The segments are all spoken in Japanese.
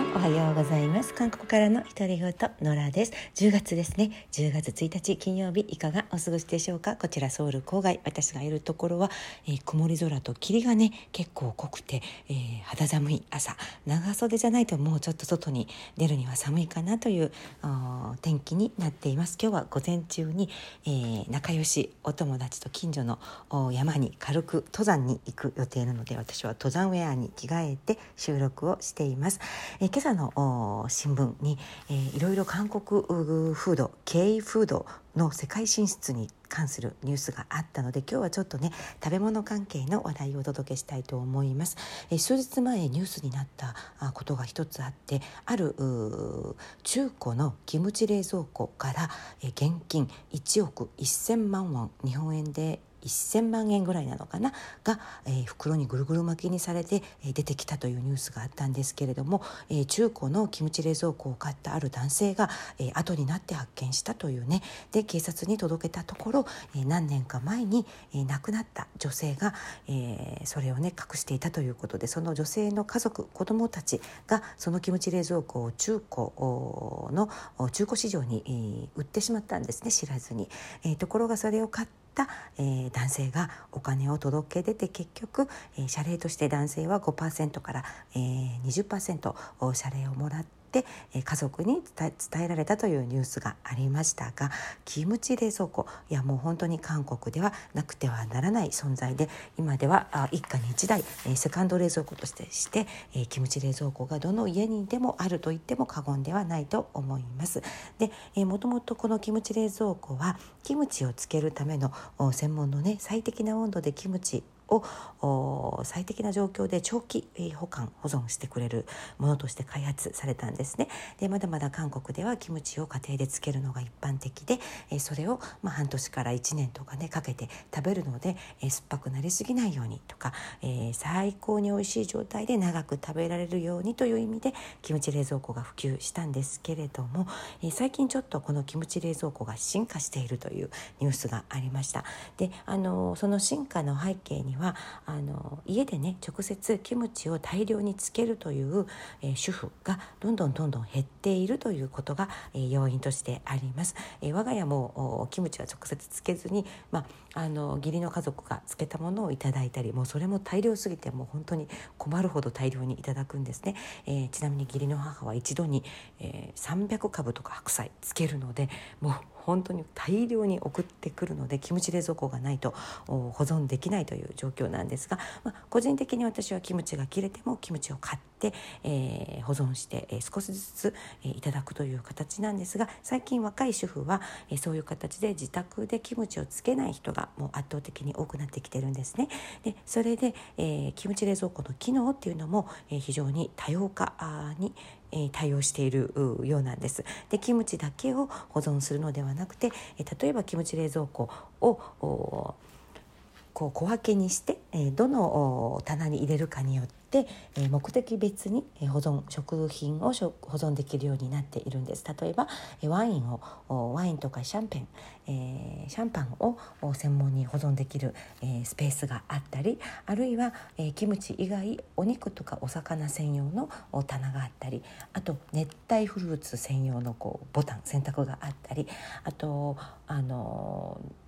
んおはようございます。韓国からの独り言ノラです。10月ですね。10月1日金曜日いかがお過ごしでしょうか？こちらソウル郊外私がいるところは、えー、曇り空と霧がね結構濃くて、えー、肌寒い朝。長袖じゃないともうちょっと外に出るには寒いかなという天気になっています。今日は午前中に、えー、仲良しお友達と近所の山に軽く登山に行く予定なので私は登山ウェアに着替えて収録をしています、えー、今朝の新聞に、えー、いろいろ韓国フード K フードの世界進出に関するニュースがあったので今日はちょっとね食べ物関係の話題をお届けしたいと思います。え数日前ニュースになったことが一つあってある中古のキムチ冷蔵庫から現金1億1000万ウォン日本円で1,000万円ぐらいなのかな？が、えー、袋にぐるぐる巻きにされて、えー、出てきたというニュースがあったんですけれども、えー、中古のキムチ冷蔵庫を買ったある男性が、えー、後になって発見したというねで警察に届けたところ、えー、何年か前に、えー、亡くなった女性が、えー、それをね隠していたということでその女性の家族子供たちがそのキムチ冷蔵庫を中古の中古市場に、えー、売ってしまったんですね知らずに。えー、ところがそれを買っ、えー、男性がお金を届け出て結局、えー、謝礼として男性は5%から、えー、20%謝礼をもらってって家族に伝えられたというニュースがありましたがキムチ冷蔵庫いやもう本当に韓国ではなくてはならない存在で今では一家に1台セカンド冷蔵庫としてしてキムチ冷蔵庫がどの家にでもあると言っても過言ではないと思います。でもともとこのキムチ冷蔵庫はキムチをつけるための専門のね最適な温度でキムチを最適な状況で長期保管保存してくれるものとして開発されたんですね。でまだまだ韓国ではキムチを家庭でつけるのが一般的でそれをま半年から1年とかねかけて食べるので酸っぱくなりすぎないようにとか最高に美味しい状態で長く食べられるようにという意味でキムチ冷蔵庫が普及したんですけれども最近ちょっとこのキムチ冷蔵庫が進化しているというニュースがありました。であのその進化の背景にはあの家でね直接キムチを大量につけるという、えー、主婦がどんどんどんどん減っているということが、えー、要因としてあります。えー、我が家もキムチは直接つけずに、まあ、あの義理の家族がつけたものをいただいたりもうそれも大量すぎてもう本当に困るほど大量にいただくんですね。えちなみに義理の母は一度に、え300株とか白菜つけるのでもう本当に大量に送ってくるのでキムチ冷蔵庫がないと保存できないという状況なんですが、まあ、個人的に私はキムチが切れてもキムチを買って、えー、保存して、えー、少しずつ、えー、いただくという形なんですが最近若い主婦は、えー、そういう形で自宅でキムチをつけない人がもう圧倒的に多くなってきてるんですね。でそれで、えー、キムチ冷蔵庫の機能っていうのも、えー、非常に多様化に、え対応しているようなんです。でキムチだけを保存するのではなくて、え例えばキムチ冷蔵庫をこう小分けにして、えどの棚に入れるかによって、え目的別に保存食品を保存できるようになっているんです。例えばワインをワインとかシャンペン、え、シャンパンを専門に保存できる、え、スペースがあったりあるいは、え、キムチ以外お肉とかお魚専用の棚があったりあと熱帯フルーツ専用のこうボタン選択があったりあとあのー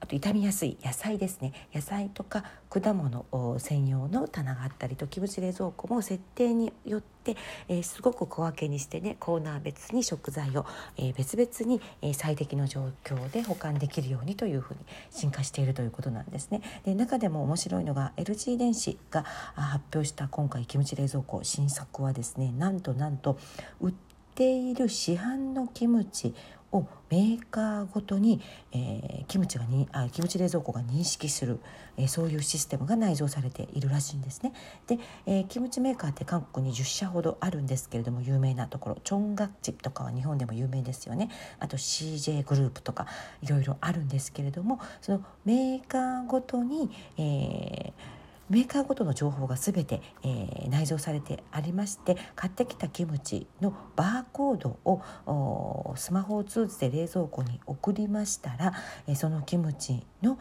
あと傷みやすい野菜ですね野菜とか果物専用の棚があったりとキムチ冷蔵庫も設定によって、えー、すごく小分けにしてねコーナー別に食材を、えー、別々に、えー、最適の状況で保管できるようにというふうに進化しているということなんですね。で中でも面白いのが LG 電子が発表した今回キムチ冷蔵庫新作はですねなんとなんと売っている市販のキムチをメーカーごとに、えー、キムチがにあキムチ冷蔵庫が認識する、えー、そういうシステムが内蔵されているらしいんですね。で、えー、キムチメーカーって韓国に10社ほどあるんですけれども有名なところチョンガッチとかは日本でも有名ですよね。あと CJ グループとかいろいろあるんですけれどもそのメーカーごとに、えーメーカーごとの情報が全て、えー、内蔵されてありまして買ってきたキムチのバーコードをスマホを通じて冷蔵庫に送りましたら、えー、そのキムチの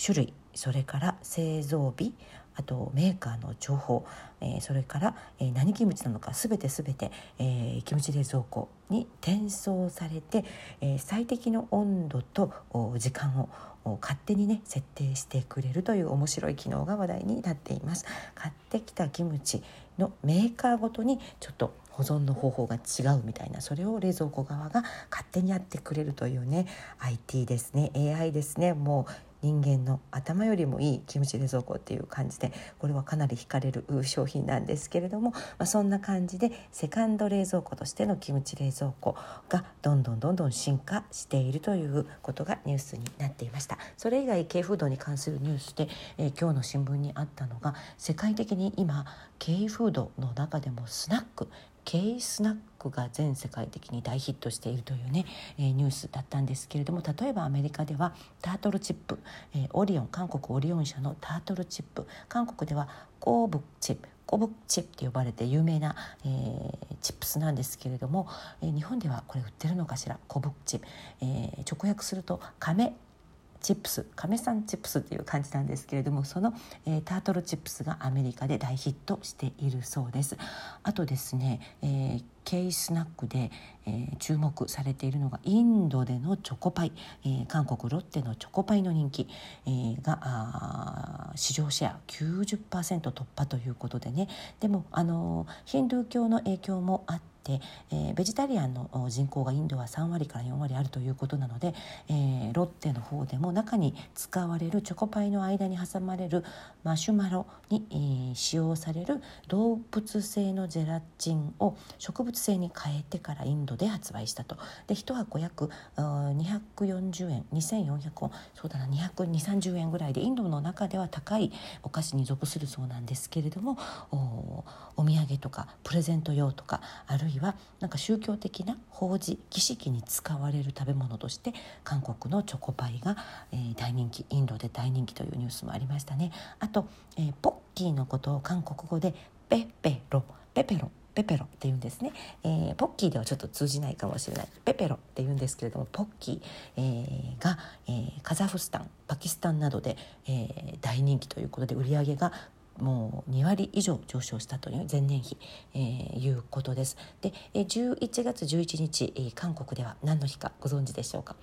種類それから製造日あとメーカーの情報、えー、それから、えー、何キムチなのか全て全て、えー、キムチ冷蔵庫に転送されて、え、最適の温度と時間を勝手にね設定してくれるという面白い機能が話題になっています。買ってきたキムチのメーカーごとにちょっと保存の方法が違うみたいなそれを冷蔵庫側が勝手にやってくれるというね IT ですね AI ですね。もう人間の頭よりもいいキムチ冷蔵庫っていう感じでこれはかなり惹かれる商品なんですけれども、まあ、そんな感じでセカンド冷蔵庫としてのキムチ冷蔵庫がどんどんどんどん進化しているということがニュースになっていました。それ以外 K フードに関するニュースで、えー、今日の新聞にあったのが世界的に今 K フードの中でもスナック K スナックが全世界的に大ヒットしているというね、えー、ニュースだったんですけれども例えばアメリカではタートルチップ、えー、オリオン韓国オリオン社のタートルチップ韓国ではコーブチップコブチップと呼ばれて有名な、えー、チップスなんですけれども、えー、日本ではこれ売ってるのかしら？コブチップ、えー、直訳すると亀。チップス亀さんチップスっていう感じなんですけれどもその、えー、タートルチップスがアメリカで大ヒットしているそうです。あとですね、えー、ケイスナックで、えー、注目されているのがインドでのチョコパイ、えー、韓国ロッテのチョコパイの人気、えー、が市場シェア90%突破ということでね。でもあのヒンドゥー教の影響もあってで、えー、ベジタリアンの人口がインドは3割から4割あるということなので、えー、ロッテの方でも中に使われるチョコパイの間に挟まれるマシュマロに、えー、使用される動物性のジェラチンを植物性に変えてからインドで発売したと。で1箱約240円2400本そうだな230円ぐらいでインドの中では高いお菓子に属するそうなんですけれどもおお土産とかプレゼント用とかあるいははなんか宗教的な法事儀式に使われる食べ物として韓国のチョコパイが、えー、大人気インドで大人気というニュースもありましたね。あと、えー、ポッキーのことを韓国語でペペロ。ペペロ。ペペロって言うんですね、えー、ポッキーではちょっと通じないかもしれないペペロって言うんですけれどもポッキー、えー、が、えー、カザフスタンパキスタンなどで、えー、大人気ということで売り上げがもう2割以上上昇したという前年比、えー、いうことです。で、え11月11日、えー、韓国では何の日かご存知でしょうか？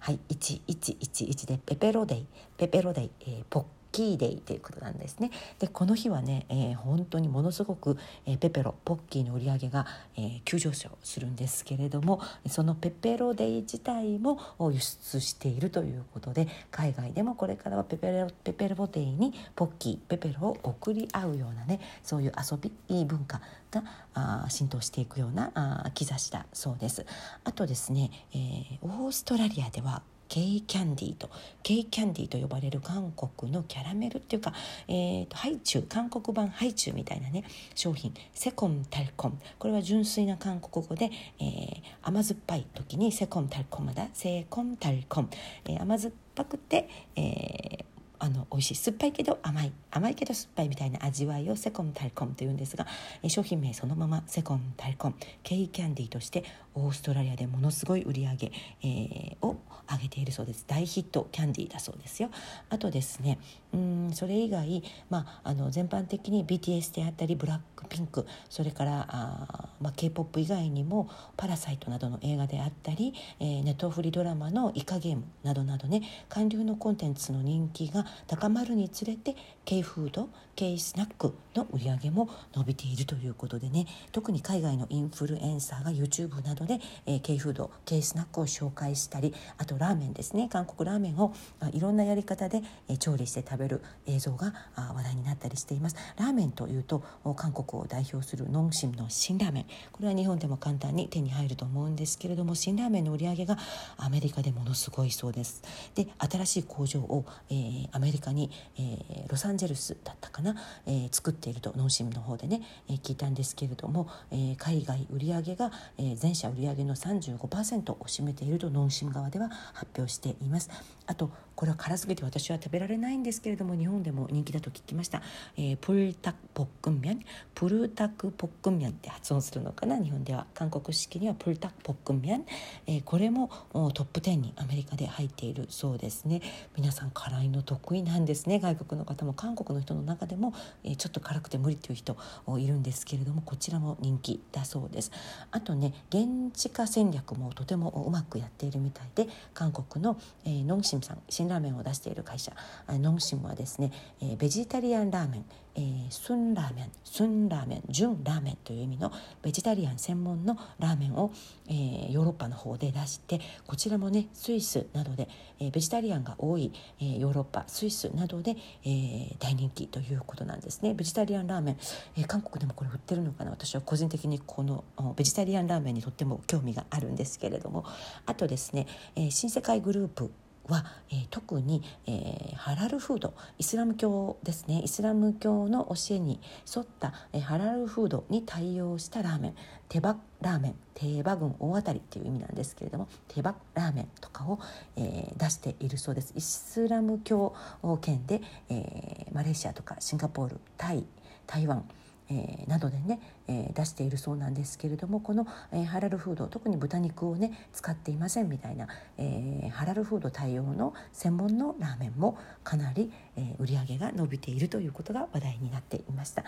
はい、1111でペペロデイ、ペペロデイ、えー、ポッキーデイということなんですね。でこの日はね、えー、本当にものすごく、えー、ペペロポッキーの売り上げが、えー、急上昇するんですけれどもそのペペロデイ自体も輸出しているということで海外でもこれからはペペロペペロデイにポッキーペペロを送り合うようなねそういう遊びいい文化があ浸透していくようなあ兆しだそうです。あとですね、えー、オーストラリアではケイキャンディーとケイキャンディーと呼ばれる韓国のキャラメルっていうか、えーと、ハイチュウ韓国版ハイチュウみたいなね商品。セコンタルコンこれは純粋な韓国語で、えー、甘酸っぱい時にセコンタルコンまだ。セコンタルコン、えー、甘酸っぱくて、えー、あの美味しい酸っぱいけど甘い甘いけど酸っぱいみたいな味わいをセコンタルコンというんですが商品名そのままセコンタルコンケイキャンディーとしてオーストラリアでものすごい売り上げ、えー、を上げているそうです。大ヒットキャンディーだそうですよ。あとですねうんそれ以外、まあ、あの全般的に BTS であったりブラックピンクそれからあ、まあ、k p o p 以外にも「パラサイト」などの映画であったり、えー、ネットフリドラマの「イカゲーム」などなどね韓流のコンテンツの人気が高まるにつれて K フード K スナックの売り上げも伸びているということでね。特に海外のインフルエンサーが YouTube などで、えー、K フード K スナックを紹介したりあとラーメンですね。韓国ラーメンをいろんなやり方で、えー、調理して食べる映像が話題になったりしています。ラーメンというと韓国を代表するノンシムの辛ラーメン。これは日本でも簡単に手に入ると思うんですけれども辛ラーメンの売り上げがアメリカでものすごいそうです。で新しい工場を、えー、アメリカに、えー、ロサンゼルスだったかな、えー、作っているとノンシムの方でね、えー、聞いたんですけれども、えー、海外売上が、えー、全社売上の35%を占めているとノンシム側では発表しています。あとこれは辛すぎて私は食べられないんですけれども日本でも人気だと聞きました、えー、プルタクポックンミャンプルタクポックンミャンって発音するのかな？日本では韓国式にはプルタクポックンミャン、えー、これもトップ10にアメリカで入っているそうですね。皆さん辛いの得意なんですね。外国の方も韓国の人の中でも、えー、ちょっと辛くて無理っていう人いるんですけれどもこちらも人気だそうです。あとね現地化戦略もとてもうまくやっているみたいで韓国の、えー、ノンシムさん辛ラーメンを出している会社。ノンシムはですね、えー、ベジタリアンラーメン、えー、スンラーメンスンラーメン純ラーメンという意味のベジタリアン専門のラーメンを、えー、ヨーロッパの方で出してこちらもねスイスなどで、えー、ベジタリアンが多い、えー、ヨーロッパスイスなどで、えー、大人気ということなんですね。ベジタリアンラーメン、えー、韓国でもこれ売ってるのかな？私は個人的にこのベジタリアンラーメンにとっても興味があるんですけれども。あとですね、えー、新世界グループは、えー、特に、えー、ハラルフード。イスラム教ですね。イスラム教の教えに沿った、えー、ハラルフードに対応したラーメン。手羽ラーメン。手羽郡大当たりっていう意味なんですけれども手羽ラーメンとかを、えー、出しているそうです。イスラム教圏で、えー、マレーシアとかシンガポールタイ台湾えー、などでね、えー、出しているそうなんですけれどもこの、えー、ハラルフード特に豚肉をね使っていませんみたいな、えー、ハラルフード対応の専門のラーメンもかなり、えー、売り上げが伸びているということが話題になっていました。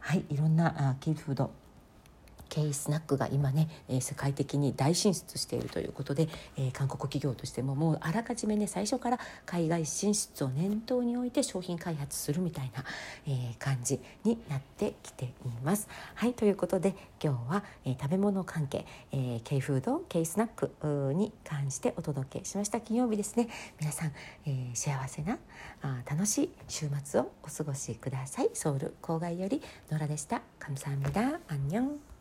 はい、いろんなあキーフードK スナックが今ね、えー、世界的に大進出しているということで、えー、韓国企業としてももうあらかじめね最初から海外進出を念頭に置いて商品開発するみたいな、えー、感じになってきています。はいということで今日は、えー、食べ物関係、えー、K フード K スナックに関してお届けしました金曜日ですね皆さん、えー、幸せなあ楽しい週末をお過ごしくださいソウル郊外より野良でした감사합니다안녕